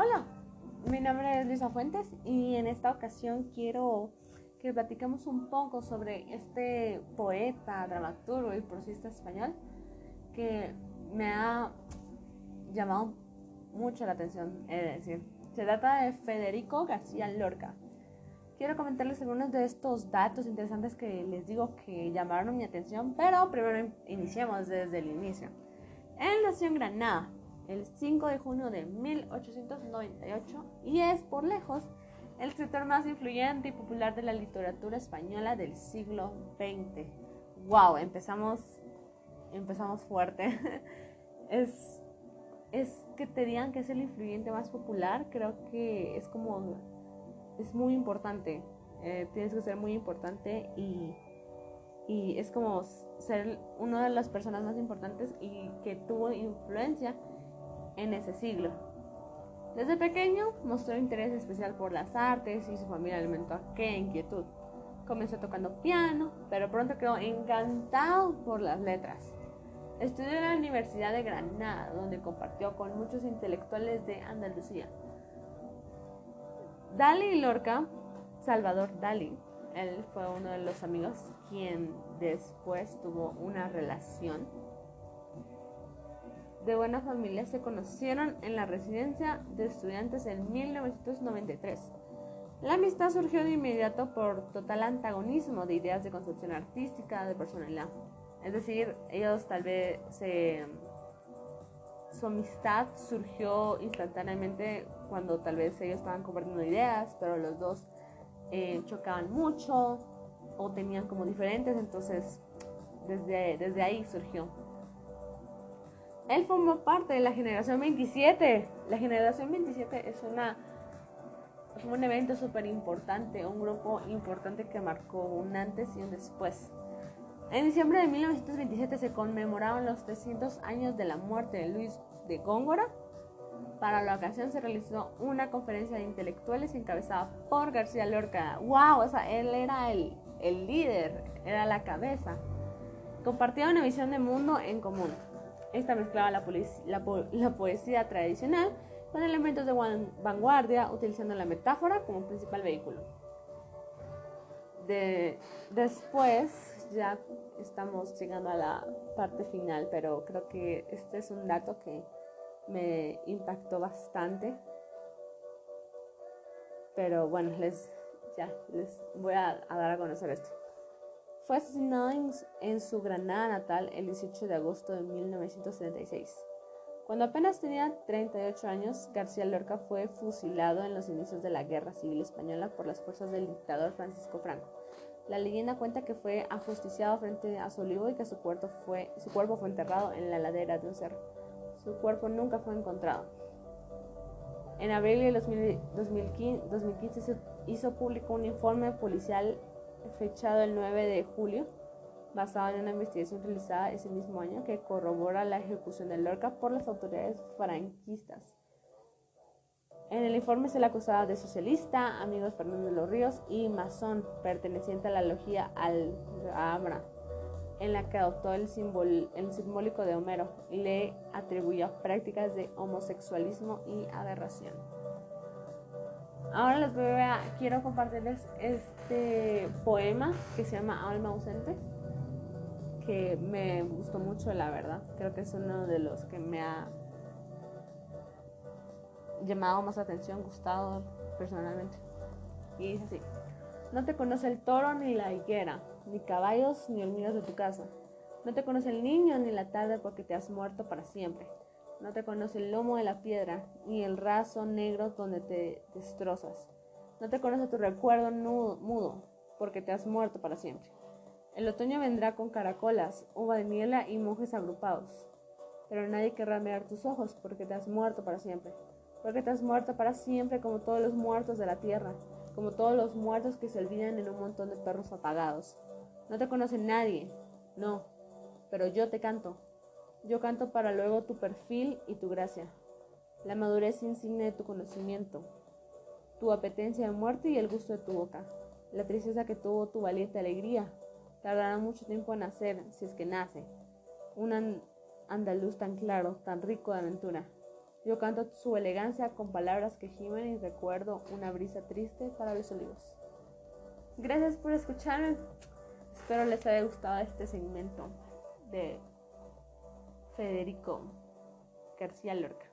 Hola, mi nombre es Luisa Fuentes y en esta ocasión quiero que platicemos un poco sobre este poeta, dramaturgo y prosista español que me ha llamado mucho la atención, es decir, se trata de Federico García Lorca. Quiero comentarles algunos de estos datos interesantes que les digo que llamaron mi atención, pero primero iniciemos desde el inicio. Él nació en Granada el 5 de junio de 1898 y es por lejos el escritor más influyente y popular de la literatura española del siglo XX. ¡Wow! Empezamos, empezamos fuerte. es, es que te digan que es el influyente más popular, creo que es como, es muy importante. Eh, tienes que ser muy importante y, y es como ser una de las personas más importantes y que tuvo influencia en ese siglo. Desde pequeño mostró interés especial por las artes y su familia alimentó aquella inquietud. Comenzó tocando piano, pero pronto quedó encantado por las letras. Estudió en la Universidad de Granada, donde compartió con muchos intelectuales de Andalucía. Dalí Lorca, Salvador Dalí, él fue uno de los amigos quien después tuvo una relación de buena familia se conocieron en la residencia de estudiantes en 1993. La amistad surgió de inmediato por total antagonismo de ideas de concepción artística, de personalidad. Es decir, ellos tal vez. Su amistad surgió instantáneamente cuando tal vez ellos estaban compartiendo ideas, pero los dos eh, chocaban mucho o tenían como diferentes, entonces desde, desde ahí surgió. Él formó parte de la generación 27. La generación 27 es una un evento súper importante, un grupo importante que marcó un antes y un después. En diciembre de 1927 se conmemoraron los 300 años de la muerte de Luis de Góngora. Para la ocasión se realizó una conferencia de intelectuales encabezada por García Lorca. ¡Wow! O sea, él era el, el líder, era la cabeza. Compartía una visión de mundo en común. Esta mezclaba la, poesía tradicional con elementos de vanguardia, utilizando la metáfora como principal vehículo. De, después ya estamos llegando a la parte final, pero creo que este es un dato que me impactó bastante. Pero bueno, les, ya, les voy a dar a conocer esto. Fue asesinado en, su Granada natal el 18 de agosto de 1976. Cuando apenas tenía 38 años, García Lorca fue fusilado en los inicios de la Guerra Civil Española por las fuerzas del dictador Francisco Franco. La leyenda cuenta que fue ajusticiado frente a su olivo y que su cuerpo fue, su cuerpo fue enterrado en la ladera de un cerro. Su cuerpo nunca fue encontrado. En abril de 2015, 2015 se hizo público un informe policial fechado el 9 de julio, basado en una investigación realizada ese mismo año que corrobora la ejecución de Lorca por las autoridades franquistas. En el informe se le acusaba de socialista, amigos Fernando de los Ríos y masón, perteneciente a la logia Al-Ghamra, en la que adoptó el, el simbólico de Homero y le atribuyó prácticas de homosexualismo y aberración. Ahora les voy a, quiero compartirles este poema que se llama Alma ausente, que me gustó mucho, la verdad. Creo que es uno de los que me ha llamado más atención, gustado personalmente. Y dice así: No te conoce el toro ni la higuera, ni caballos ni hormigas de tu casa. No te conoce el niño ni la tarde porque te has muerto para siempre. No te conoce el lomo de la piedra, ni el raso negro donde te destrozas. No te conoce tu recuerdo mudo, porque te has muerto para siempre. El otoño vendrá con caracolas, uva de miela y monjes agrupados. Pero nadie querrá mirar tus ojos, porque te has muerto para siempre. Porque te has muerto para siempre como todos los muertos de la tierra, como todos los muertos que se olvidan en un montón de perros apagados. No te conoce nadie, no, pero yo te canto, yo canto para luego tu perfil y tu gracia, la madurez insigne de tu conocimiento, tu apetencia de muerte y el gusto de tu boca, la tristeza que tuvo tu valiente alegría. Tardará mucho tiempo en nacer, si es que nace, un andaluz tan claro, tan rico de aventura. Yo canto su elegancia con palabras que gimen y recuerdo una brisa triste para los olivos. Gracias por escucharme. Espero les haya gustado este segmento de Federico García Lorca.